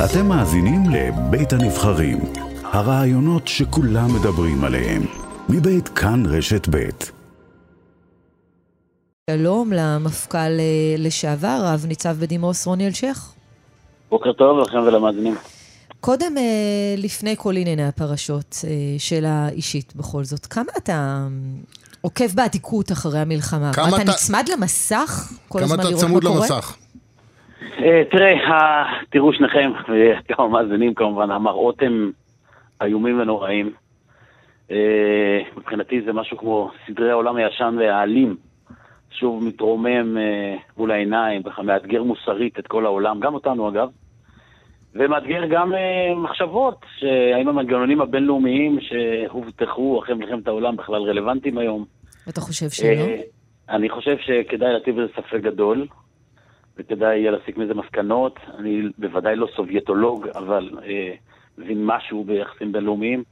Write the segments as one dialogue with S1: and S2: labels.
S1: אתם מאזינים לבית הנבחרים, הרעיונות שכולם מדברים עליהם, מבית כאן רשת בית.
S2: שלום למפכ"ל אה, לשעבר, רב ניצב בדימוס רוני אלשיך.
S3: בוקר טוב לכם ולמאזינים.
S2: קודם, אה, לפני כל ענייני הפרשות, אה, שאלה אישית בכל זאת, כמה אתה עוקב באדיקות אחרי המלחמה?
S4: כמה
S2: אתה
S4: אתה-
S2: נצמד למסך כל
S4: כמה
S2: הזמן
S4: אתה
S2: לראות מה
S4: צמוד
S2: קורה?
S4: למסך?
S3: אה, תראה, תראו שניכם, וגם המאזינים כמובן, המראות הם איומים ונוראים. אה, מבחינתי זה משהו כמו סדרי העולם הישן והאלים. שוב מתרומם אה, מול העיניים, ככה מאתגר מוסרית את כל העולם, גם אותנו אגב. ומאתגר גם מחשבות, שהאם המנגנונים הבינלאומיים שהובטחו אחרי מלחמת העולם בכלל רלוונטיים היום.
S2: אתה חושב שלא?
S3: אני חושב שכדאי להטיב בזה ספק גדול, וכדאי יהיה להסיק מזה מסקנות. אני בוודאי לא סובייטולוג, אבל אה, מבין משהו ביחסים בינלאומיים,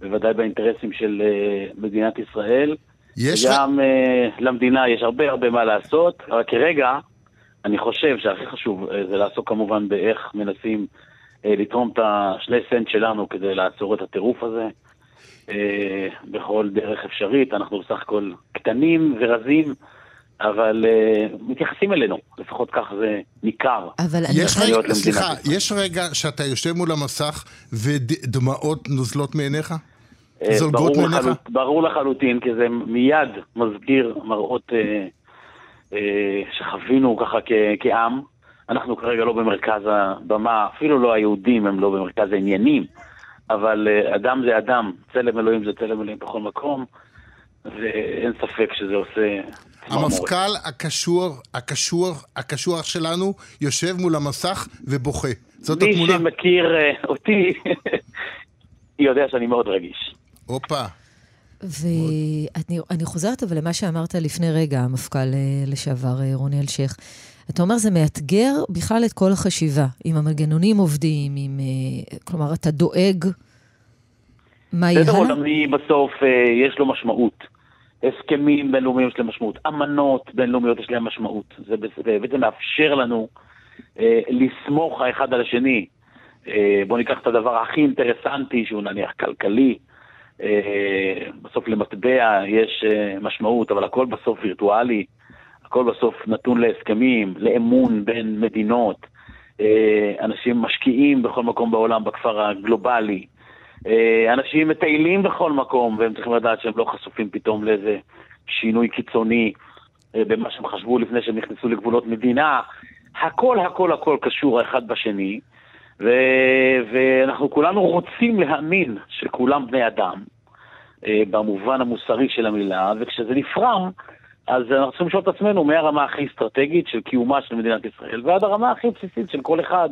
S3: בוודאי באינטרסים של אה, מדינת ישראל.
S4: יש לך...
S3: וגם אה, למדינה יש הרבה הרבה מה לעשות, אבל כרגע אני חושב שהכי חשוב אה, זה לעסוק כמובן באיך מנסים אה, לתרום את השני סנט שלנו כדי לעצור את הטירוף הזה. אה, בכל דרך אפשרית, אנחנו בסך הכל קטנים ורזים, אבל אה, מתייחסים אלינו, לפחות כך זה ניכר.
S2: אבל אני...
S4: יש
S3: להיות
S4: רגע,
S3: למדינת
S4: סליחה,
S3: ישראל.
S4: יש רגע שאתה יושב מול המסך ודמעות נוזלות מעיניך?
S3: אה,
S4: זולגות
S3: ברור,
S4: מעיניך?
S3: לחלוט, ברור לחלוטין, כי זה מיד מזכיר מראות אה, אה, שחווינו ככה כ- כעם. אנחנו כרגע לא במרכז הבמה, אפילו לא היהודים הם לא במרכז העניינים, אבל אה, אדם זה אדם, צלם אלוהים זה צלם אלוהים בכל מקום, ואין ספק שזה עושה... צמרמורת.
S4: המפכ"ל הקשור, הקשור, הקשוח שלנו יושב מול המסך ובוכה. זאת
S3: מי
S4: התמונה?
S3: שמכיר אה, אותי יודע שאני מאוד רגיש.
S4: הופה.
S2: ואני אני חוזרת אבל למה שאמרת לפני רגע, המפכ"ל אה, לשעבר אה, רוני אלשיך. אתה אומר, זה מאתגר בכלל את כל החשיבה, אם המנגנונים עובדים, אם... כלומר, אתה דואג מה יהיה
S3: בסדר
S2: הלאה?
S3: עולמי בסוף יש לו משמעות. הסכמים בינלאומיים יש להם משמעות, אמנות בינלאומיות יש להם משמעות. זה בעצם מאפשר לנו אה, לסמוך האחד על השני. אה, בואו ניקח את הדבר הכי אינטרסנטי, שהוא נניח כלכלי. אה, בסוף למטבע יש אה, משמעות, אבל הכל בסוף וירטואלי. הכל בסוף נתון להסכמים, לאמון בין מדינות. אה, אנשים משקיעים בכל מקום בעולם, בכפר הגלובלי. אה, אנשים מטיילים בכל מקום, והם צריכים לדעת שהם לא חשופים פתאום לאיזה שינוי קיצוני אה, במה שהם חשבו לפני שהם נכנסו לגבולות מדינה. הכל, הכל, הכל קשור האחד בשני, ו... ואנחנו כולנו רוצים להאמין שכולם בני אדם, אה, במובן המוסרי של המילה, וכשזה נפרם, אז אנחנו צריכים לשאול את עצמנו מהרמה הכי אסטרטגית של קיומה של מדינת ישראל, ועד הרמה הכי בסיסית של כל אחד.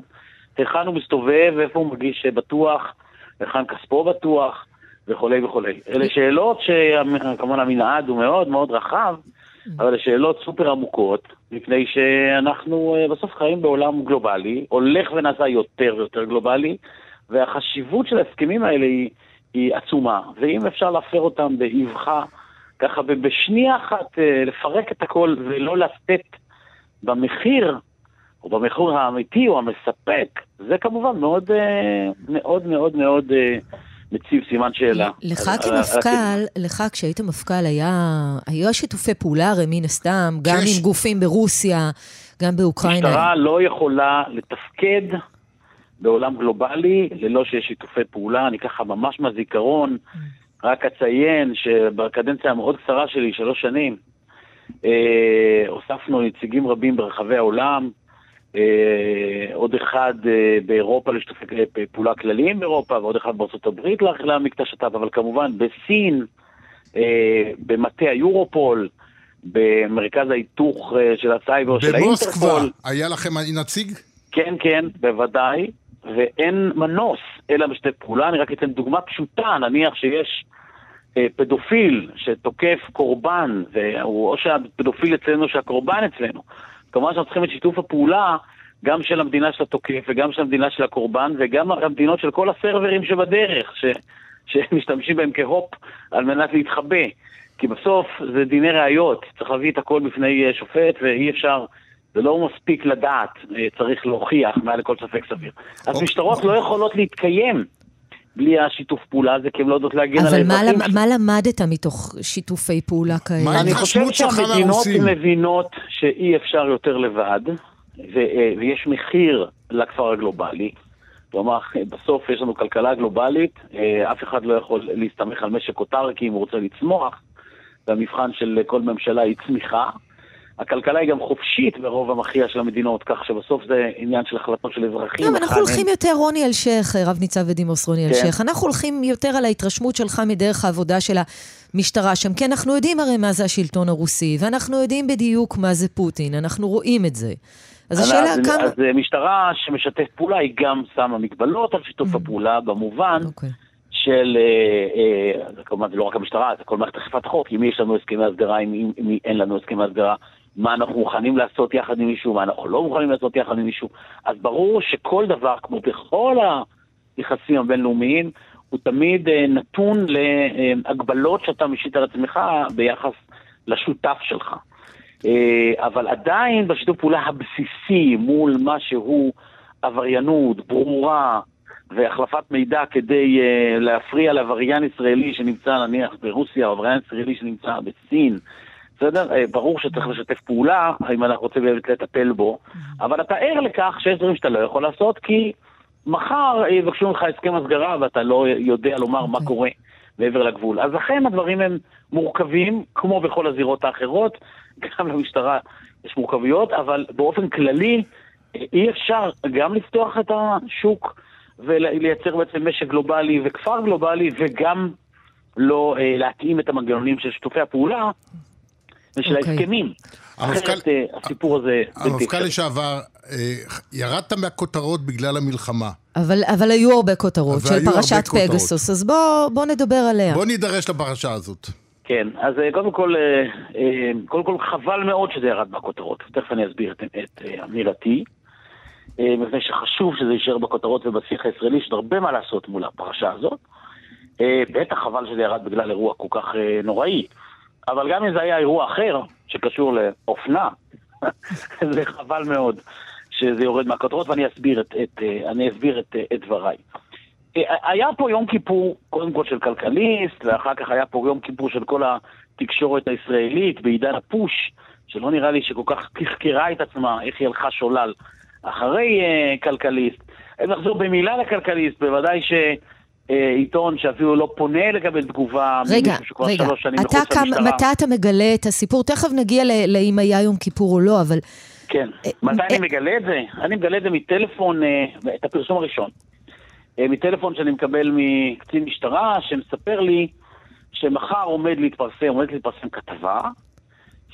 S3: היכן הוא מסתובב, איפה הוא מרגיש בטוח, היכן כספו בטוח, וכולי וכולי. אלה שאלות שכמובן המנעד הוא מאוד מאוד רחב, אבל שאלות סופר עמוקות, מפני שאנחנו אה, בסוף חיים בעולם גלובלי, הולך ונעשה יותר ויותר גלובלי, והחשיבות של ההסכמים האלה היא, היא עצומה, ואם אפשר להפר אותם באבחה, ככה בשנייה אחת אה, לפרק את הכל ולא לתת במחיר, או במחיר האמיתי או המספק, זה כמובן מאוד אה, מאוד מאוד מאוד אה, מציב סימן שאלה.
S2: לך
S3: על-
S2: כמפכ"ל, לך כשהיית מפכ"ל היה, היה שיתופי פעולה הרי מן הסתם, גם. עם גופים ברוסיה, גם באוקראינה.
S3: משטרה לא יכולה לתפקד בעולם גלובלי ללא שיש שיתופי פעולה. אני ככה ממש מהזיכרון, רק אציין שבקדנציה המאוד קצרה שלי, שלוש שנים, אה, הוספנו נציגים רבים ברחבי העולם, אה, עוד אחד אה, באירופה לשיתופי פעולה כלליים באירופה, ועוד אחד בארצות הברית לה- להעמיק את השת"פ, אבל כמובן בסין, אה, במטה היורופול, במרכז ההיתוך אה, של הסייבר של
S4: במוסקבה
S3: האינטרפול.
S4: היה לכם נציג?
S3: כן, כן, בוודאי, ואין מנוס אלא בשיתופי פעולה. אני רק אתן דוגמה פשוטה, נניח שיש אה, פדופיל שתוקף קורבן, והוא או שהפדופיל אצלנו שהקורבן אצלנו. כמובן שאנחנו צריכים את שיתוף הפעולה גם של המדינה של התוקף וגם של המדינה של הקורבן וגם המדינות של כל הסרברים שבדרך, ש, שמשתמשים בהם כהופ על מנת להתחבא. כי בסוף זה דיני ראיות, צריך להביא את הכל בפני אה, שופט ואי אפשר זה לא מספיק לדעת, אה, צריך להוכיח מעל לכל ספק סביר. אז
S4: אוקיי.
S3: משטרות לא יכולות להתקיים בלי השיתוף פעולה הזה, כי הן לא יודעות להגן על
S2: אבל מה,
S3: האזרחים.
S2: מה למדת מתוך שיתופי פעולה כאלה?
S4: מה
S3: אני חושב שהמדינות? מבינות שאי אפשר יותר לבד, ו- אה, ויש מחיר לכפר הגלובלי. כלומר, בסוף יש לנו כלכלה גלובלית, אה, אף אחד לא יכול להסתמך על משק אוטרקי אם הוא רוצה לצמוח, והמבחן של כל ממשלה היא צמיחה. הכלכלה היא גם חופשית ברוב המכריע של המדינות, כך שבסוף זה עניין של החלטות של אזרחים.
S2: גם אנחנו הולכים יותר, רוני אלשיך, רב ניצב בדימוס רוני
S3: כן.
S2: אלשיך, אנחנו הולכים יותר על ההתרשמות שלך מדרך העבודה של המשטרה שם, כי אנחנו יודעים הרי מה זה השלטון הרוסי, ואנחנו יודעים בדיוק מה זה פוטין, אנחנו רואים את זה. אז השאלה
S3: אז,
S2: כמה...
S3: אז אה, משטרה שמשתף פעולה היא גם שמה מגבלות על שיתוף
S2: Mm.
S3: הפעולה, במובן
S2: אוקיי.
S3: של, אה, אה, כמובן זה לא רק המשטרה, זה כל מערכת אכיפת החוק, עם מי יש לנו הסכמי מי- עם מי אין לנו הסכמי הסדרה, מה אנחנו מוכנים לעשות יחד עם מישהו, מה אנחנו לא מוכנים לעשות יחד עם מישהו. אז ברור שכל דבר, כמו בכל היחסים הבינלאומיים, הוא תמיד אה, נתון להגבלות שאתה משית על עצמך ביחס לשותף שלך. אה, אבל עדיין בשיתוף פעולה הבסיסי מול מה שהוא עבריינות ברורה והחלפת מידע כדי uh, להפריע לעבריין ישראלי שנמצא נניח ברוסיה, או עבריין ישראלי שנמצא בסין, בסדר? Uh, ברור שצריך לשתף פעולה, אם אנחנו רוצים באמת לטפל בו, אבל אתה ער לכך שיש דברים שאתה לא יכול לעשות, כי מחר אה, יבקשו ממך הסכם הסגרה ואתה לא יודע לומר מה. קורה מעבר לגבול. אז לכן הדברים הם מורכבים, כמו בכל הזירות האחרות, גם למשטרה יש מורכבויות, אבל באופן כללי אה, אי אפשר גם לפתוח את השוק ולייצר בעצם משק גלובלי וכפר גלובלי, וגם לא אה, להתאים את המנגנונים של שיתופי הפעולה ושל
S2: אוקיי.
S3: ההסכמים.
S4: המפכ"ל-
S3: אחרת אה, הסיפור הזה
S4: המפכ"ל. לשעבר, אה, ירדת מהכותרות בגלל המלחמה.
S2: אבל, אבל היו הרבה כותרות של פרשת
S4: כותרות.
S2: פגסוס, אז בוא, בוא נדבר עליה.
S4: בוא נידרש לפרשה הזאת.
S3: כן, אז אה, קודם כל, קודם כל חבל מאוד שזה ירד מהכותרות. תכף אני אסביר את, את אמירתי. מפני שחשוב שזה יישאר בכותרות ובשיח הישראלי, יש הרבה מה לעשות מול הפרשה הזאת. בטח חבל שזה ירד בגלל אירוע כל כך נוראי. אבל גם אם זה היה אירוע אחר, שקשור לאופנה, זה חבל מאוד שזה יורד מהכותרות, ואני אסביר את, את, אה, אני אסביר את, אה, את דבריי. אה, היה פה יום כיפור, קודם כל של כלכליסט, ואחר כך היה פה יום כיפור של כל התקשורת הישראלית בעידן הפוש, שלא נראה לי שכל כך תחקרה את עצמה, איך היא הלכה שולל אחרי uh, כלכליסט. אם נחזור במילה לכלכליסט, בוודאי שעיתון שאפילו לא פונה לקבל תגובה
S2: רגע, רגע, אתה כמה. מתי אתה מגלה את הסיפור? תכף נגיע לאם היה יום כיפור או לא, אבל
S3: כן.
S2: אה,
S3: מתי
S2: אה,
S3: אני מגלה את זה? אני מגלה את זה מטלפון, אה, את הפרסום הראשון. אה, מטלפון שאני מקבל מקצין משטרה, שמספר לי שמחר עומד להתפרסם, עומדת להתפרסם כתבה,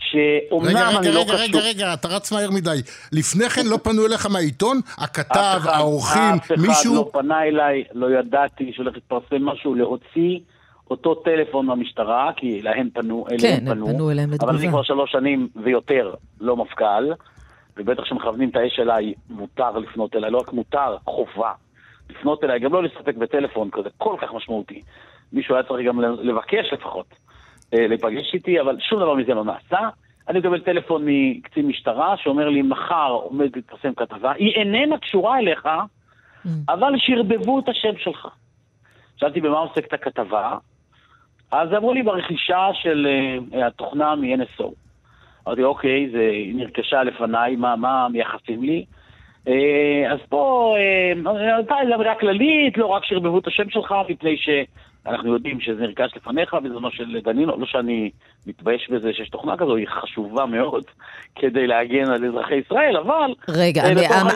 S3: שאומנם
S4: רגע, רגע,
S3: אני לא
S4: רגע,
S3: קשור...
S4: רגע, רגע, אתה רץ מהר מדי. לפני כן לא פנו אליך מהעיתון? הכתב, האורחים,
S3: אף אחד
S4: מישהו?
S3: לא פנה אליי, לא ידעתי שהולך להתפרסם משהו, להוציא אותו טלפון מהמשטרה, כי להם פנו, אליהם
S2: כן, הם
S3: פנו.
S2: פנו אליהם
S3: אבל אני
S2: לתגובה.
S3: כבר שלוש שנים ויותר לא מפכ"ל, ובטח כשמכוונים את האש אליי, מותר לפנות אליי, לא רק מותר, חובה לפנות אליי, גם לא להסתפק בטלפון כזה כל כך משמעותי. מישהו היה צריך גם לבקש לפחות להיפגש איתי, אבל שום דבר מזה לא נעשה. אני מקבל טלפון מקצין משטרה שאומר לי, מחר עומד להתפרסם כתבה, היא איננה קשורה אליך,
S2: Mm.
S3: אבל שרבבו את השם שלך. שאלתי במה עוסקת הכתבה, אז אמרו לי ברכישה של uh, התוכנה מ-NSO. אמרתי, אוקיי, זה נרכשה לפניי, מה, מה מייחסים לי? Uh, אז פה, uh, הייתה איזו אמירה כללית, לא רק שרבבו את השם שלך, מפני שאנחנו יודעים שזה נרכש לפניך, בזמנו של דנינו, לא שאני מתבייש בזה שיש תוכנה כזו, היא חשובה מאוד כדי להגן על אזרחי ישראל, אבל...
S2: רגע,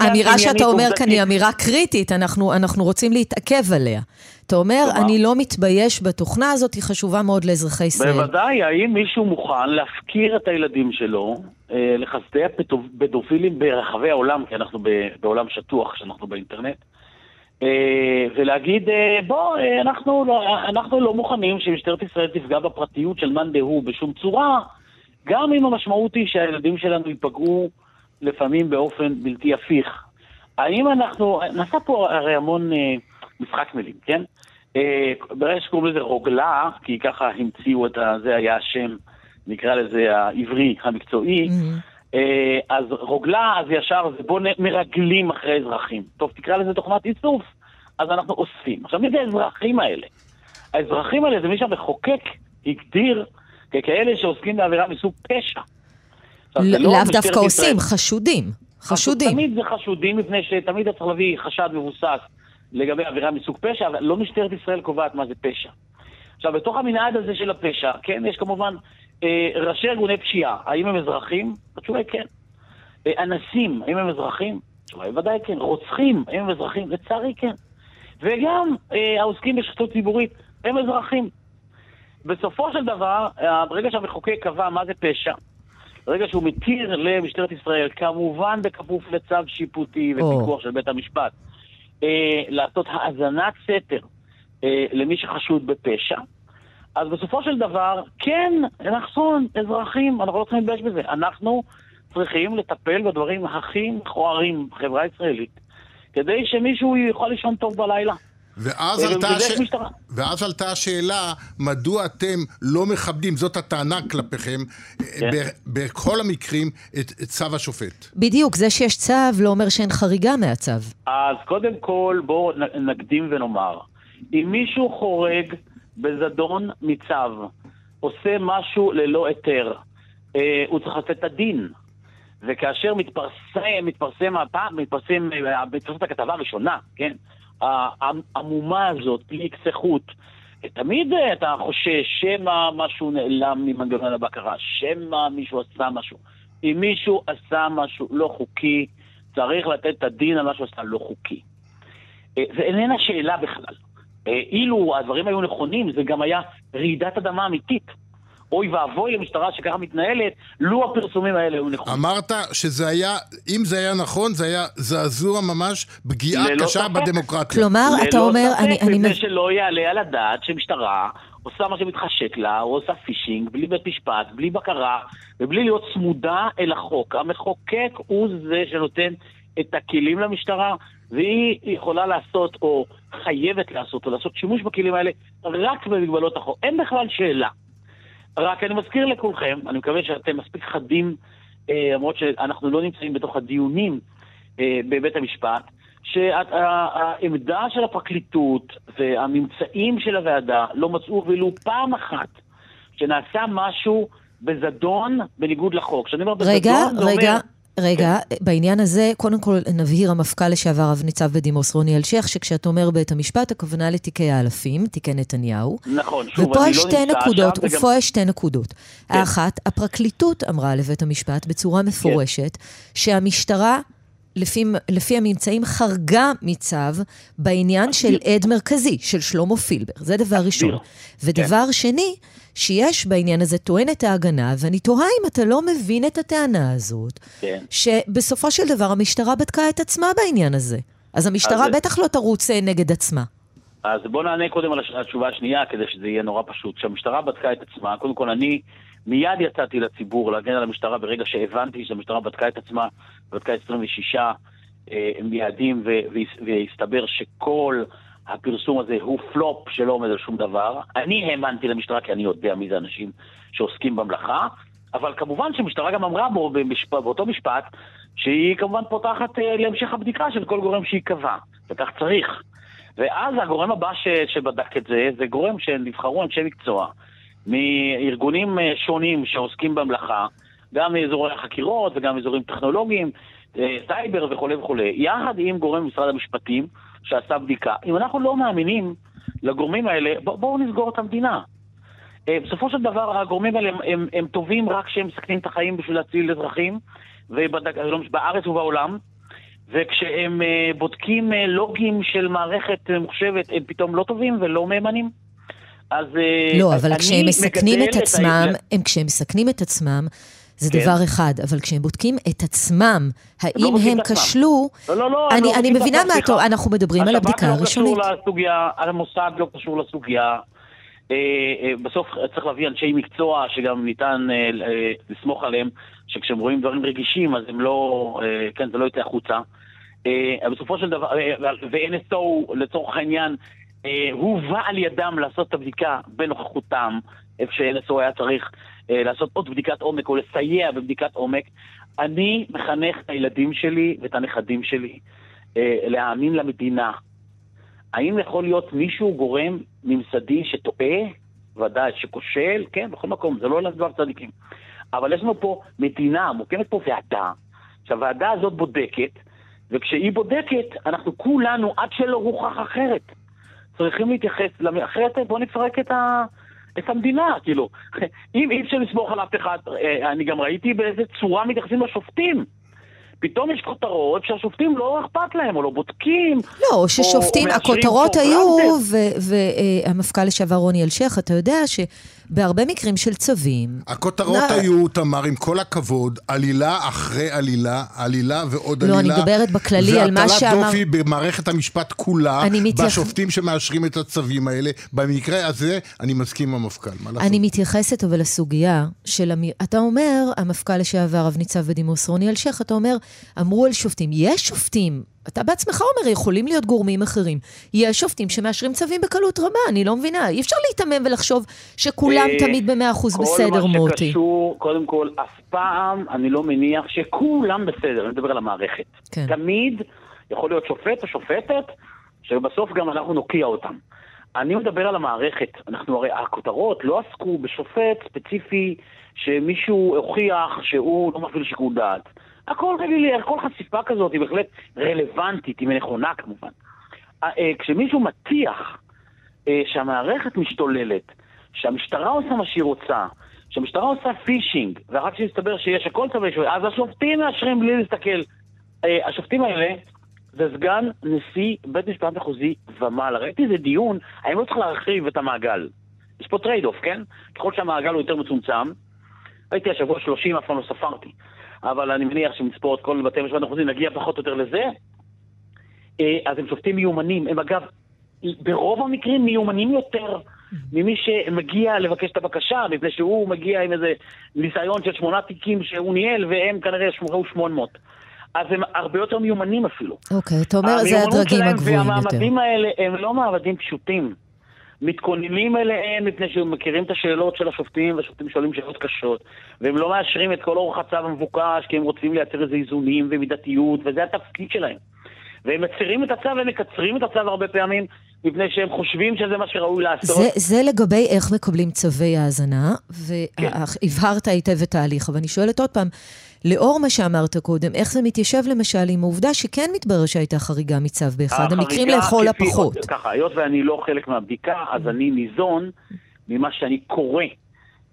S2: האמירה שאתה אומר כאן. היא אמירה קריטית, אנחנו, אנחנו רוצים להתעכב עליה. אתה אומר,
S3: כלומר?
S2: אני לא מתבייש בתוכנה הזאת, היא חשובה מאוד לאזרחי ישראל.
S3: בוודאי, האם מישהו מוכן להפקיר את הילדים שלו אה, לחסדי הפדופילים ברחבי העולם, כי אנחנו ב- בעולם שטוח כשאנחנו באינטרנט, ולהגיד, אה, בוא, אה, אנחנו לא, אנחנו לא מוכנים שמשטרת ישראל תפגע בפרטיות של מאן דהוא בשום צורה, גם אם המשמעות היא שהילדים שלנו ייפגעו לפעמים באופן בלתי הפיך. האם אנחנו, נעשה פה הרי המון אה, משחק מילים, כן? אה, ברגע שקוראים לזה רוגלה, כי ככה המציאו את ה... זה היה השם, נקרא לזה העברי המקצועי,
S2: Mhm.
S3: אה, אז רוגלה, אז ישר זה בוא מרגלים אחרי אזרחים. טוב, תקרא לזה תוכנת איסוף, אז אנחנו אוספים. עכשיו, מי זה האזרחים האלה? האזרחים האלה זה מי שהמחוקק הגדיר ככאלה שעוסקים בעבירה מסוג פשע.
S2: לא לאו דווקא עושים, חשודים. חשודים.
S3: תמיד זה חשודים, מפני שתמיד צריך להביא חשד מבוסס לגבי עבירה מסוג פשע, אבל לא משטרת ישראל קובעת מה זה פשע. עכשיו, בתוך המנעד הזה של הפשע, כן, יש כמובן ראשי ארגוני פשיעה. האם הם אזרחים? התשובה היא כן. אה, אנסים, האם הם אזרחים? התשובה היא ודאי כן. רוצחים, האם הם אזרחים? לצערי כן. וגם אה, העוסקים בשחיתות ציבורית, הם אזרחים. בסופו של דבר, אה, ברגע שהמחוקק קבע מה זה פשע, ברגע שהוא מתיר למשטרת ישראל, כמובן בכפוף לצו שיפוטי ופיקוח oh. של בית המשפט, אה, לעשות האזנת סתר אה, למי שחשוד בפשע, אז בסופו של דבר, כן, נכון, אזרחים, אנחנו לא צריכים להתבייש בזה. אנחנו צריכים לטפל בדברים הכי מכוערים בחברה הישראלית, כדי שמישהו יוכל לישון טוב בלילה.
S4: ואז עלתה, הש... ואז עלתה השאלה, מדוע אתם לא מכבדים, זאת הטענה כלפיכם, כן. בכל המקרים, את, את צו השופט.
S2: בדיוק, זה שיש צו לא אומר שאין חריגה מהצו.
S3: אז קודם כל, בואו נקדים ונאמר, אם מישהו חורג בזדון מצו, עושה משהו ללא היתר, אה, הוא צריך לתת את הדין. וכאשר מתפרסם, מתפרסם הפעם, מתפרסם, מתפרסמת הכתבה הראשונה, כן? העמומה הזאת, בלי כסחות, תמיד אה, אתה חושש שמא משהו נעלם ממנגנון הבקרה, שמא מישהו עשה משהו. אם מישהו עשה משהו לא חוקי, צריך לתת את הדין על מה שהוא עשה לא חוקי. זה אה, איננה שאלה בכלל. אה, אילו הדברים היו נכונים, זה גם היה רעידת אדמה אמיתית. אוי ואבוי למשטרה שככה מתנהלת, לו הפרסומים האלה היו נכונים.
S4: אמרת שזה היה, אם זה היה נכון, זה היה זעזוע ממש, פגיעה קשה ספק. בדמוקרטיה.
S2: כלומר, אתה אומר...
S3: אני, אני... ללא ספק, שלא יעלה על הדעת שמשטרה עושה מה שמתחשק לה, או עושה פישינג, בלי בית משפט, בלי בקרה, ובלי להיות צמודה אל החוק. המחוקק הוא זה שנותן את הכלים למשטרה, והיא יכולה לעשות, או חייבת לעשות, או לעשות שימוש בכלים האלה, רק במגבלות החוק. אין בכלל שאלה. רק אני מזכיר לכולכם, אני מקווה שאתם מספיק חדים, אה, למרות שאנחנו לא נמצאים בתוך הדיונים אה, בבית המשפט, שהעמדה של הפרקליטות והממצאים של הוועדה לא מצאו ולו פעם אחת שנעשה משהו בזדון בניגוד לחוק. כשאני אומר בזדון,
S2: רגע, זה רגע, אומר... רגע, כן. בעניין הזה, קודם כל נבהיר המפכ"ל לשעבר רב ניצב בדימוס רוני אלשיך, שכשאת אומר בית המשפט, הכוונה לתיקי האלפים, תיקי נתניהו.
S3: נכון, שוב,
S2: ופה יש לא שתי נקודות, ופה וגם... יש שתי נקודות. כן. האחת, הפרקליטות אמרה לבית המשפט בצורה מפורשת, כן. שהמשטרה... לפי, לפי הממצאים חרגה מצו בעניין של עד מרכזי, של שלמה פילבר. זה דבר ראשון. ודבר כן. שני, שיש בעניין הזה טוענת ההגנה, ואני תוהה אם אתה לא מבין את הטענה הזאת, כן. שבסופו של דבר המשטרה בדקה את עצמה בעניין הזה. אז המשטרה אז בטח לא תרוץ אה, נגד עצמה.
S3: אז בוא נענה קודם על התשובה השנייה, כדי שזה יהיה נורא פשוט. כשהמשטרה בדקה את עצמה, קודם כל אני מיד יצאתי לציבור להגן על המשטרה ברגע שהבנתי שהמשטרה בדקה את עצמה, בדקה 26 אה, יעדים, והסתבר שכל הפרסום הזה הוא פלופ שלא עומד על שום דבר. אני האמנתי למשטרה כי אני יודע מי זה אנשים שעוסקים במלאכה, אבל כמובן שהמשטרה גם אמרה בו, במשפ... באותו משפט, שהיא כמובן פותחת uh, להמשך הבדיקה של כל גורם שיקבע, וכך צריך. ואז הגורם הבא ש... שבדק את זה, זה גורם שנבחרו אנשי מקצוע מארגונים uh, שונים שעוסקים במלאכה, גם מאזורי החקירות וגם מאזורים טכנולוגיים, סייבר וכולי וכולי, יחד עם גורם משרד המשפטים, שעשה בדיקה. אם אנחנו לא מאמינים לגורמים האלה, בואו בוא נסגור את המדינה. אה, בסופו של דבר הגורמים האלה הם, הם, הם טובים רק כשהם מסכנים את החיים בשביל להציל אזרחים, ובדק, לא בארץ ובעולם, וכשהם בודקים לוגים של מערכת ממוחשבת, הם פתאום לא טובים ולא מהימנים.
S2: אז לא, אבל כשהם מסכנים את עצמם, את הם כשהם מסכנים את עצמם, זה כן. דבר אחד, אבל כשהם בודקים את עצמם, האם לא הם כשלו...
S3: לא, לא, לא.
S2: אני, לא אני מבינה מה אתה... אנחנו מדברים על הבדיקה לא הראשונית.
S3: השב"כ לא קשור לסוגיה, המוסד לא קשור לסוגיה. אה, אה, בסוף צריך להביא אנשי מקצוע שגם ניתן אה, לסמוך עליהם, שכשהם רואים דברים רגישים אז הם לא, כן, זה לא יוצא החוצה. בסופו של דבר, ו-NSO לצורך העניין, הובא על ידם לעשות את הבדיקה בנוכחותם, איפה ש-NSO היה צריך אה, לעשות עוד בדיקת עומק או לסייע בבדיקת עומק, אני מחנך את הילדים שלי ואת הנכדים שלי אה, להאמין למדינה. האם יכול להיות מישהו גורם ממסדי שטועה? ודאי, שכושל, כן, בכל מקום, זה לא לדבר צדיקים. אבל יש לנו פה מדינה, מוקמת פה ועדה, שהוועדה הזאת בודקת, וכשהיא בודקת, אנחנו כולנו, עד שלא הוכח אחרת, צריכים להתייחס, אחרת בואו נפרק את, ה, את המדינה, כאילו. אם אי אפשר לסמוך על אף אחד, אה, אני גם ראיתי באיזה צורה מתייחסים לשופטים. פתאום יש כותרות שהשופטים לא אכפת להם, או לא בודקים.
S2: לא, או ששופטים, או הכותרות היו, והמפכ"ל לשעבר רוני אלשיך, אתה יודע ש... בהרבה מקרים של צווים...
S4: הכותרות נע... היו, תמר, עם כל הכבוד, עלילה אחרי עלילה, עלילה ועוד
S2: לא,
S4: עלילה.
S2: לא, אני מדברת בכללי על מה שאמר...
S4: והטלת דופי במערכת המשפט כולה, מתייח... בשופטים שמאשרים את הצווים האלה. במקרה הזה, אני מסכים עם המפכ"ל, מה לעשות?
S2: אני מתייחסת אבל לסוגיה של... המ... אתה אומר, המפכ"ל לשעבר, רב ניצב בדימוס רוני אלשיך, אתה אומר, אמרו על שופטים. יש שופטים אתה בעצמך אומר, יכולים להיות גורמים אחרים. יש שופטים שמאשרים צווים בקלות רבה, אני לא מבינה. אי אפשר להיתמם ולחשוב שכולם אה, תמיד במאה אחוז בסדר, מוטי.
S3: כל מה שקשור, קודם כל, אף פעם אני לא מניח שכולם בסדר, אני מדבר על המערכת. כן. תמיד יכול להיות שופט או שופטת, שבסוף גם אנחנו נוקיע אותם. אני מדבר על המערכת. אנחנו הרי, הכותרות לא עסקו בשופט ספציפי שמישהו הוכיח שהוא לא מפעיל שיקול דעת. הכל רגילי, כל חשיפה כזאת היא בהחלט רלוונטית, היא נכונה כמובן. אה, אה, כשמישהו מטיח אה, שהמערכת משתוללת, שהמשטרה עושה מה שהיא רוצה, שהמשטרה עושה פישינג, ורק כשמסתבר שיש הכל צווי אישור, אז השופטים מאשרים בלי להסתכל. השופטים האלה זה סגן נשיא בית משפט מחוזי ומעלה. ראיתי איזה דיון, האם לא צריך להרחיב את המעגל? יש פה trade-off, כן? ככל שהמעגל הוא יותר מצומצם, ראיתי השבוע 30, אף פעם לא ספרתי. אבל אני מניח שאם נספור את כל בתי המשפט המחוזיים נגיע פחות או יותר לזה. אה, אז הם שופטים מיומנים. הם אגב, ברוב המקרים מיומנים יותר ממי שמגיע לבקש את הבקשה, מפני שהוא מגיע עם איזה ניסיון של שמונה תיקים שהוא ניהל, והם כנראה שמונה מאות. אז הם הרבה יותר מיומנים אפילו.
S2: אוקיי, אתה אומר זה הדרגים הגבוהים יותר.
S3: והמעמדים האלה הם לא מעמדים פשוטים. מתכוננים אליהם מפני שהם מכירים את השאלות של השופטים, והשופטים שואלים שאלות קשות, והם לא מאשרים את כל אורך הצו המבוקש, כי הם רוצים לייצר איזה איזונים ומידתיות, וזה התפקיד שלהם. והם מצרים את הצו ומקצרים את הצו הרבה פעמים, מפני שהם חושבים שזה מה שראוי לעשות.
S2: זה, זה לגבי איך מקבלים צווי האזנה, והבהרת כן. היטב את ההליך, אבל אני שואלת עוד פעם, לאור מה שאמרת קודם, איך זה מתיישב למשל עם העובדה שכן מתברר שהייתה חריגה מצו באחד המקרים לכל הפחות?
S3: ככה, היות ואני לא חלק מהבדיקה, אז אני ניזון ממה שאני קורא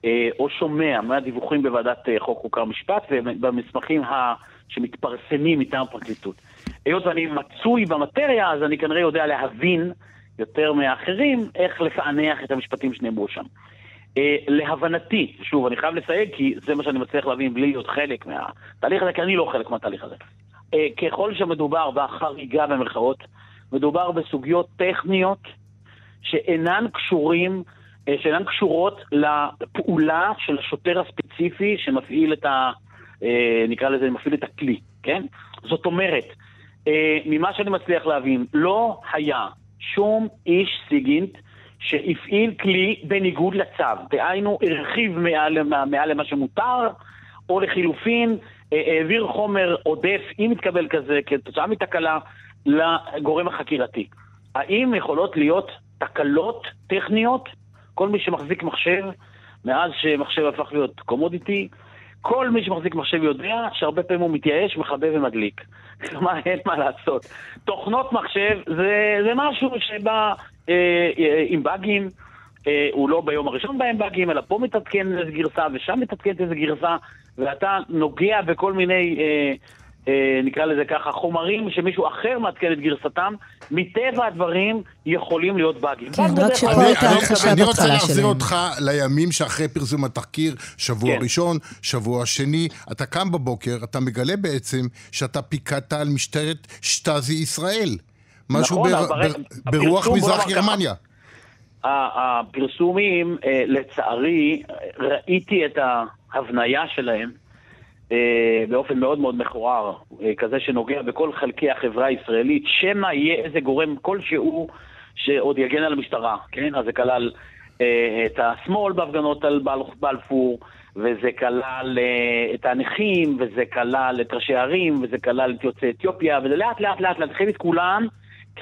S3: אה, או שומע מהדיווחים בוועדת אה, חוק חוקה ומשפט ובמסמכים ה... שמתפרסמים מטעם הפרקליטות. היות ואני מצוי במטריה, אז אני כנראה יודע להבין יותר מאחרים איך לפענח את המשפטים שנאמרו שם. אה, להבנתי, שוב, אני חייב לסייג, כי זה מה שאני מצליח להבין בלי להיות חלק מהתהליך הזה, כי אני לא חלק מהתהליך הזה. אה, ככל שמדובר בחריגה במרכאות, מדובר בסוגיות טכניות שאינן קשורים, אה, שאינן קשורות לפעולה של השוטר הספציפי שמפעיל את ה... נקרא לזה, מפעיל את הכלי, כן? זאת אומרת, ממה שאני מצליח להבין, לא היה שום איש סיגינט שהפעיל כלי בניגוד לצו, דהיינו הרחיב מעל, מעל למה שמותר, או לחילופין אה, העביר חומר עודף, אם יתקבל כזה, כתוצאה מתקלה, לגורם החקירתי. האם יכולות להיות תקלות טכניות? כל מי שמחזיק מחשב, מאז שמחשב הפך להיות קומודיטי, כל מי שמחזיק מחשב יודע שהרבה פעמים הוא מתייאש, מכבה ומדליק. מה, אין מה לעשות. תוכנות מחשב זה, זה משהו שבא אה, אה, עם באגים, אה, הוא לא ביום הראשון בהם באגים, אלא פה מתעדכן איזה גרסה ושם מתעדכנת איזה גרסה, ואתה נוגע בכל מיני, אה, נקרא לזה ככה, חומרים שמישהו אחר מעדכן את גרסתם, מטבע הדברים יכולים להיות באגים.
S2: כן, רק שפה הייתה הרכשה בהתחלה שלהם.
S4: אני רוצה להחזיר אותך לימים שאחרי פרסום התחקיר, שבוע כן. ראשון, שבוע שני, אתה קם בבוקר, אתה מגלה בעצם שאתה פיקדת על משטרת שטאזי ישראל. משהו נכון, בר, בר, ברוח מזרח גרמניה.
S3: הפרסומים, אה, לצערי, ראיתי את ההבניה שלהם אה, באופן מאוד מאוד מכוער, אה, כזה שנוגע בכל חלקי החברה הישראלית, שמא יהיה איזה גורם כלשהו שעוד יגן על המשטרה, כן? אז זה כלל את השמאל בהפגנות על בלפור, וזה כלל uh, את הנכים, וזה כלל את ראשי הערים, וזה כלל את יוצאי אתיופיה, וזה לאט לאט לאט להתחיל את כולם,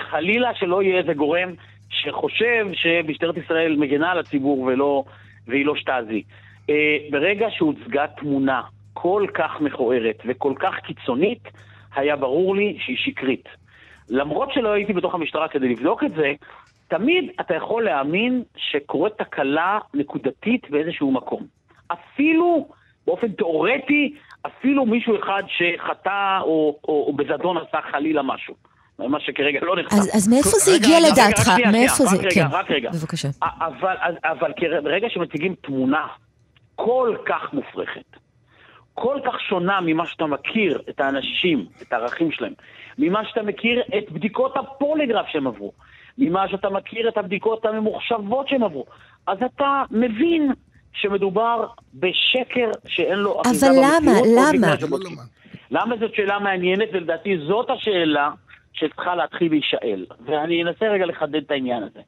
S3: חלילה שלא יהיה איזה גורם שחושב שמשטרת ישראל מגנה על הציבור ולא, והיא לא שטאזי. Uh, ברגע שהוצגה תמונה כל כך מכוערת וכל כך קיצונית, היה ברור לי שהיא שקרית. למרות שלא הייתי בתוך המשטרה כדי לבדוק את זה, תמיד אתה יכול להאמין שקורית תקלה נקודתית באיזשהו מקום. אפילו באופן תיאורטי, אפילו מישהו אחד שחטא או, או, או בזדון עשה חלילה משהו. מה שכרגע לא נחשב.
S2: אז, אז מאיפה זה הגיע לדעתך? מאיפה זה?
S3: רק רגע,
S2: כן.
S3: רק רגע.
S2: בבקשה.
S3: אבל, אבל ברגע שמציגים תמונה כל כך מופרכת, כל כך שונה ממה שאתה מכיר את האנשים, את הערכים שלהם, ממה שאתה מכיר את בדיקות הפוליגרף שהם עברו, ממה שאתה מכיר את הבדיקות הממוחשבות שהם עברו, אז אתה מבין שמדובר בשקר שאין לו
S2: אחיזה במציאות. אבל למה? למה?
S3: למה זאת שאלה מעניינת, ולדעתי זאת השאלה שצריכה להתחיל להישאל. ואני אנסה רגע לחדד את העניין הזה.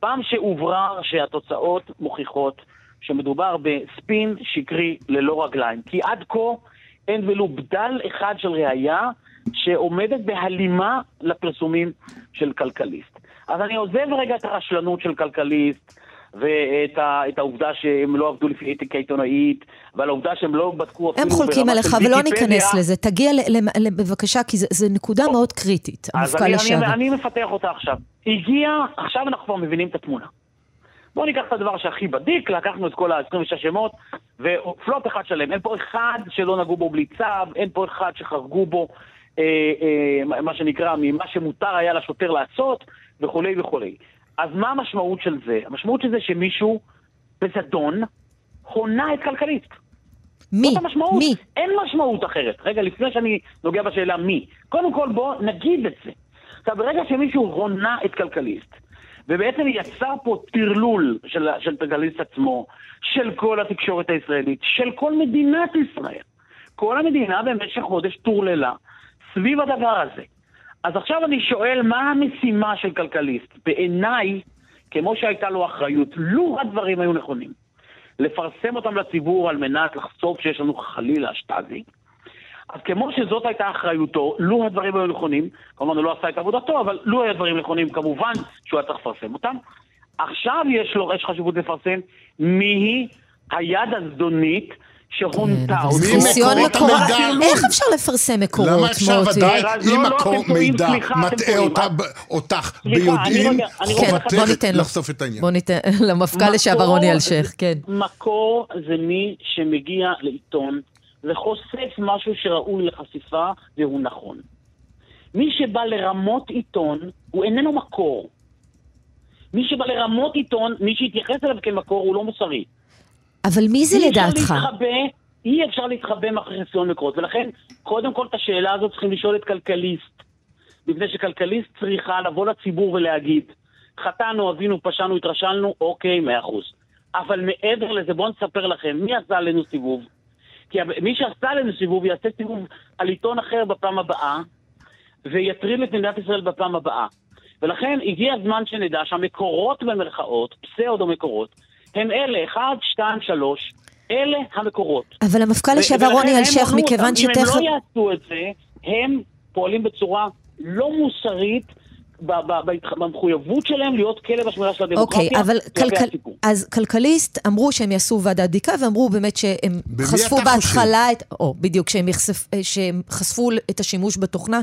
S3: פעם שהוברר שהתוצאות מוכיחות שמדובר בספין שקרי ללא רגליים, כי עד כה אין ולו בדל אחד של ראייה שעומדת בהלימה לפרסומים של כלכליסט. אז אני עוזב רגע את הרשלנות של כלכליסט, ואת ה, העובדה שהם לא עבדו לפי אתיקה עיתונאית, ועל העובדה שהם לא בדקו אפילו
S2: הם חולקים עליך, ולא ניכנס לזה. תגיע בבקשה, כי זו נקודה מאוד קריטית, המפכ"ל לשעבר.
S3: אז אני מפתח אותה עכשיו. הגיע, עכשיו אנחנו כבר מבינים את התמונה. בואו ניקח את הדבר שהכי בדיק, לקחנו את כל ה-26 שמות, ופלוט אחד שלם. אין פה אחד שלא נגעו בו בלי צו, אין פה אחד שחרגו בו, אה, אה, מה שנקרא, ממה שמותר היה לשוטר לעשות, וכולי וכולי. אז מה המשמעות של זה? המשמעות של זה שמישהו בזדון הונה את כלכליסט.
S2: מי?
S3: זאת המשמעות.
S2: מי?
S3: אין משמעות אחרת. רגע, לפני שאני נוגע בשאלה מי. קודם כל בוא נגיד את זה. עכשיו, ברגע שמישהו הונה את כלכליסט, ובעצם יצר פה טרלול של, של כלכליסט עצמו, של כל התקשורת הישראלית, של כל מדינת ישראל. כל המדינה במשך חודש טורללה סביב הדבר הזה. אז עכשיו אני שואל, מה המשימה של כלכליסט? בעיניי, כמו שהייתה לו אחריות, לו הדברים היו נכונים, לפרסם אותם לציבור על מנת לחשוף שיש לנו חלילה שטאזי, אז כמו שזאת הייתה אחריותו, לו הדברים היו נכונים, כמובן הוא לא עשה את עבודתו, אבל לו היו הדברים נכונים, כמובן שהוא היה צריך לפרסם אותם. עכשיו יש לו, יש חשיבות לפרסם מי היד הזדונית שהונתה
S2: כן, אותי. ניסיון מקורות, איך אפשר לפרסם מקורות,
S4: למה אפשר ודאי, אם מקור מידע מטעה אותך ביודעין, חובתך לחשוף את העניין.
S2: בוא ניתן למפכ"ל לשעבר רוני אלשיך, כן.
S3: מקור זה מי שמגיע לעיתון וחושף משהו שראוי לחשיפה והוא נכון. מי שבא לרמות עיתון הוא איננו מקור. מי שבא לרמות עיתון, מי שיתייחס אליו כמקור הוא לא מוסרי.
S2: אבל מי זה לדעתך?
S3: אי אפשר להתחבא מאחורי חיסיון מקורות, ולכן קודם כל את השאלה הזאת צריכים לשאול את כלכליסט. מפני שכלכליסט צריכה לבוא לציבור ולהגיד, חטאנו, אבינו, פשענו, התרשלנו, אוקיי, מאה אחוז. אבל מעבר לזה, בואו נספר לכם, מי עשה עלינו סיבוב? כי מי שעשה עלינו סיבוב יעשה סיבוב על עיתון אחר בפעם הבאה, ויטריד את מדינת ישראל בפעם הבאה. ולכן הגיע הזמן שנדע שהמקורות במרכאות, פסאודו מקורות, הם אלה, אחד, שתיים, שלוש, אלה המקורות.
S2: אבל המפכ"ל לשעבר רוני אלשיך, מכיוון שתכף... אם
S3: הם לא יעשו את זה, הם פועלים בצורה לא מוסרית. במחויבות שלהם להיות כלב השמירה של הדמוקרטיה.
S2: אוקיי, אבל כלכל... אז כלכליסט אמרו שהם יעשו ועדת בדיקה, ואמרו באמת שהם חשפו בהתחלה, את... או בדיוק, שהם, יחשפ... שהם חשפו את השימוש בתוכנה,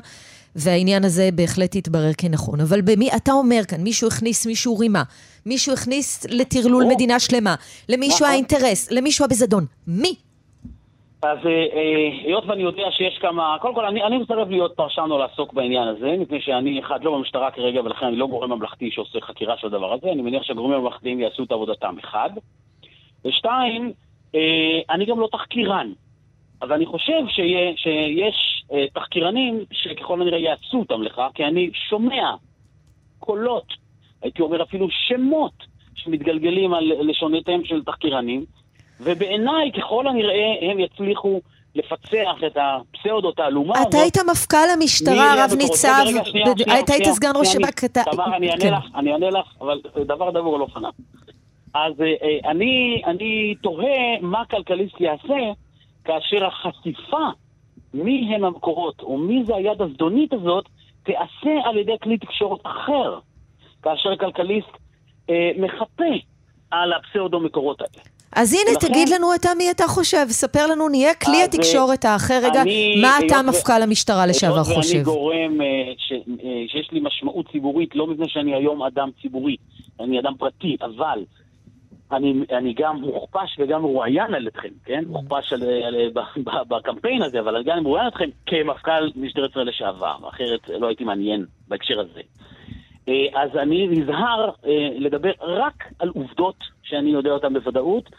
S2: והעניין הזה בהחלט יתברר כנכון. אבל במי, אתה אומר כאן, מישהו הכניס מישהו רימה, מישהו הכניס לטרלול. מדינה שלמה, למישהו נכון. האינטרס, למישהו הבזדון. מי?
S3: אז אה, אה, היות ואני יודע שיש כמה, קודם כל אני, אני מסרב להיות פרשן או לעסוק בעניין הזה, מפני שאני אחד לא במשטרה כרגע ולכן אני לא גורם ממלכתי שעושה חקירה של הדבר הזה, אני מניח שהגורמים הממלכתיים יעשו את עבודתם אחד. ושתיים, אה, אני גם לא תחקירן. אז אני חושב שיה, שיש תחקירנים שככל הנראה יעשו אותם לך, כי אני שומע קולות, הייתי אומר אפילו שמות, שמתגלגלים על לשונותיהם של תחקירנים, ובעיניי ככל הנראה הם יצליחו לפצח את הפסאודו תעלומה
S2: הזאת. אתה היית מפכ"ל המשטרה, רב ניצב, אתה היית סגן ראש שב"כ, אתה...
S3: תמר, אני אענה כן. לך, אני אענה לך, אבל דבר דבור לא פנה. אז אני, אני תוהה מה כלכליסט יעשה כאשר החשיפה מי הם המקורות, או מי זה היד הזדונית הזאת, תיעשה על ידי כלי תקשורת אחר, כאשר כלכליסט אה, מחפה על הפסאודו-מקורות האלה.
S2: אז הנה, ולכן, תגיד לנו אתה מי אתה חושב, ספר לנו, נהיה כלי אה, התקשורת האחר. רגע, אני, מה אתה מפכ"ל המשטרה לשעבר חושב?
S3: ואני גורם אה, ש, אה, שיש לי משמעות ציבורית, לא מפני שאני היום אדם ציבורי, אני אדם פרטי, אבל אני, אני גם מוכפש וגם מרואיין על אתכם, כן? מוכפש על, על, על, בקמפיין הזה, אבל אני גם מרואיין על אתכם כמפכ"ל משטרת ישראל לשעבר, אחרת לא הייתי מעניין בהקשר הזה. אה, אז אני נזהר אה, לדבר רק על עובדות שאני יודע אותן בוודאות,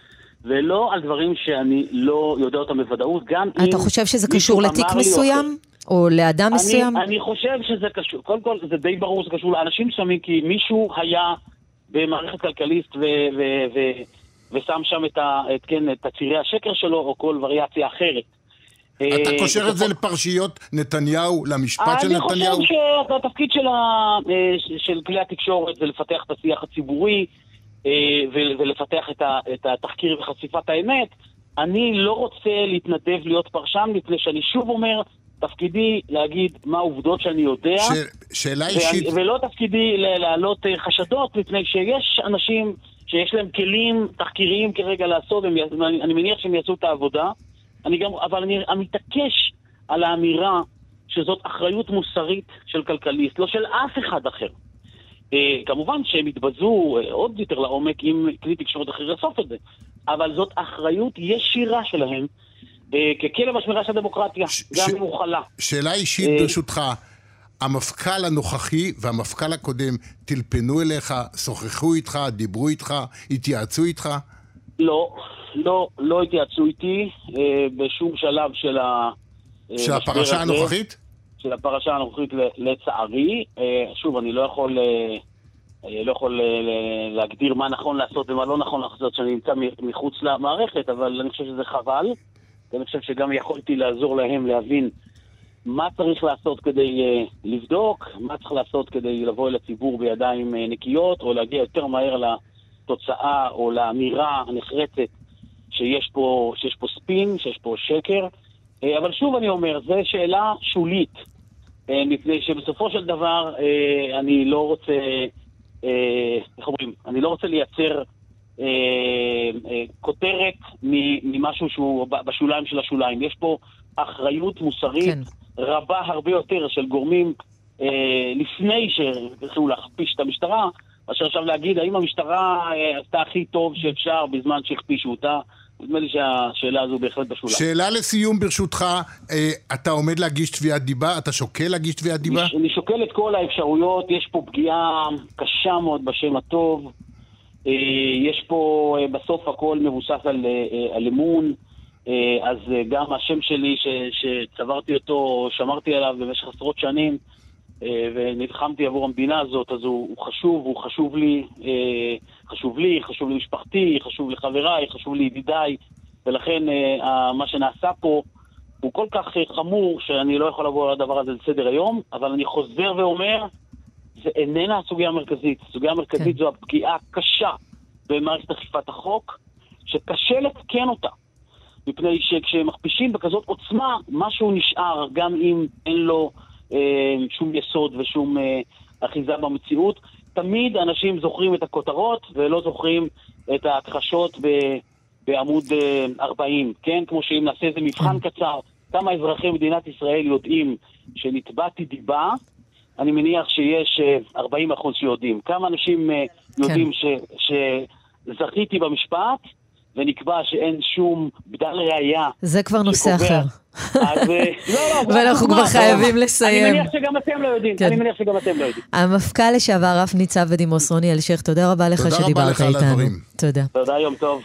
S3: ולא על דברים שאני לא יודע אותם בוודאות, גם
S2: אם... אתה חושב שזה קשור לתיק מסוים? או לאדם
S3: אני,
S2: מסוים?
S3: אני חושב שזה קשור, קודם כל זה די ברור שזה קשור לאנשים מסוימים, כי מישהו היה במערכת כלכליסט ו- ו- ו- ושם שם את, ה- את, כן, את הצירי השקר שלו, או כל וריאציה אחרת.
S4: אתה אה, קושר את זה לפרשיות נתניהו, למשפט של נתניהו?
S3: אני חושב שהתפקיד של. אה, של כלי התקשורת זה לפתח את השיח הציבורי אה, ולפתח את התחקיר וחשיפת האמת. אני לא רוצה להתנדב להיות פרשן, מפני שאני שוב אומר, תפקידי להגיד מה העובדות שאני יודע. ש...
S4: שאלה אישית.
S3: ולא תפקידי להעלות חשדות, מפני שיש אנשים שיש להם כלים תחקיריים כרגע לעשות, אני מניח שהם יעשו את העבודה. אני גם, אבל אני מתעקש על האמירה שזאת אחריות מוסרית של כלכליסט, לא של אף אחד אחר. Uh, כמובן שהם יתבזו uh, עוד יותר לעומק אם כלי תקשורת אחר יאסוף את זה, אבל זאת אחריות ישירה שלהם uh, ככלב השמירה של הדמוקרטיה, גם אם הוא חלה.
S4: שאלה אישית ברשותך, המפכ"ל הנוכחי והמפכ"ל הקודם טלפנו אליך, שוחחו איתך, דיברו איתך, התייעצו איתך?
S3: לא, לא, לא התייעצו איתי אה, בשום שלב של ה...
S4: אה, של הפרשה הנוכחית?
S3: של הפרשה הנוכחית לצערי. אה, שוב, אני לא יכול, אה, אה, לא יכול אה, להגדיר מה נכון לעשות ומה לא נכון לעשות שאני נמצא מחוץ למערכת, אבל אני חושב שזה חבל. ואני חושב שגם יכולתי לעזור להם להבין מה צריך לעשות כדי uh, לבדוק, מה צריך לעשות כדי לבוא אל הציבור בידיים uh, נקיות, או להגיע יותר מהר לתוצאה או לאמירה הנחרצת שיש פה, שיש פה ספין, שיש פה שקר. אה, אבל שוב אני אומר, זו שאלה שולית, אה, מפני שבסופו של דבר אה, אני לא רוצה, איך אומרים, אני לא רוצה לייצר כותרת ממשהו שהוא בשוליים של השוליים. יש פה אחריות מוסרית כן. רבה הרבה יותר של גורמים לפני שהתחילו להכפיש את המשטרה, מאשר עכשיו להגיד האם המשטרה עשתה הכי טוב שאפשר בזמן שהכפישו אותה. נדמה לי שהשאלה הזו בהחלט בשוליים.
S4: שאלה לסיום ברשותך, אה, אתה עומד להגיש תביעת דיבה? אתה שוקל להגיש תביעת דיבה?
S3: אני שוקל את כל האפשרויות, יש פה פגיעה קשה מאוד בשם הטוב. אה, יש פה, אה, בסוף הכל מבוסס על, על אמון. אז גם השם שלי ש, שצברתי אותו, שמרתי עליו במשך עשרות שנים, ונלחמתי עבור המדינה הזאת, אז הוא, הוא חשוב, הוא חשוב לי, אה, חשוב לי, חשוב למשפחתי, חשוב לחבריי, חשוב לידידיי, ולכן אה, מה שנעשה פה הוא כל כך אה, חמור שאני לא יכול לבוא על הדבר הזה לסדר היום, אבל אני חוזר ואומר, זה איננה הסוגיה המרכזית. הסוגיה המרכזית כן. זו הפגיעה הקשה במערכת אכיפת החוק, שקשה לתקן אותה. מפני שכשמכפישים בכזאת עוצמה, משהו נשאר, גם אם אין לו אה, שום יסוד ושום אה, אחיזה במציאות. תמיד אנשים זוכרים את הכותרות ולא זוכרים את ההכחשות בעמוד 40, אה, כן? כמו שאם נעשה איזה מבחן כן. קצר, כמה אזרחי מדינת ישראל יודעים שנתבעתי דיבה, אני מניח שיש 40 אחוז שיודעים. כמה אנשים יודעים כן. ש, שזכיתי במשפט, ונקבע שאין שום בדל ראייה.
S2: זה כבר נושא אחר.
S3: אז אה, לא,
S2: לא, ואנחנו כבר חייבים לסיים.
S3: אני מניח שגם אתם לא יודעים, כן. אני מניח שגם אתם לא יודעים.
S2: המפכ"ל לשעבר, רב ניצב בדימוס רוני אלשיך, תודה רבה לך שדיברת איתנו.
S4: תודה רבה לך על הדברים.
S2: תודה.
S3: תודה, יום טוב.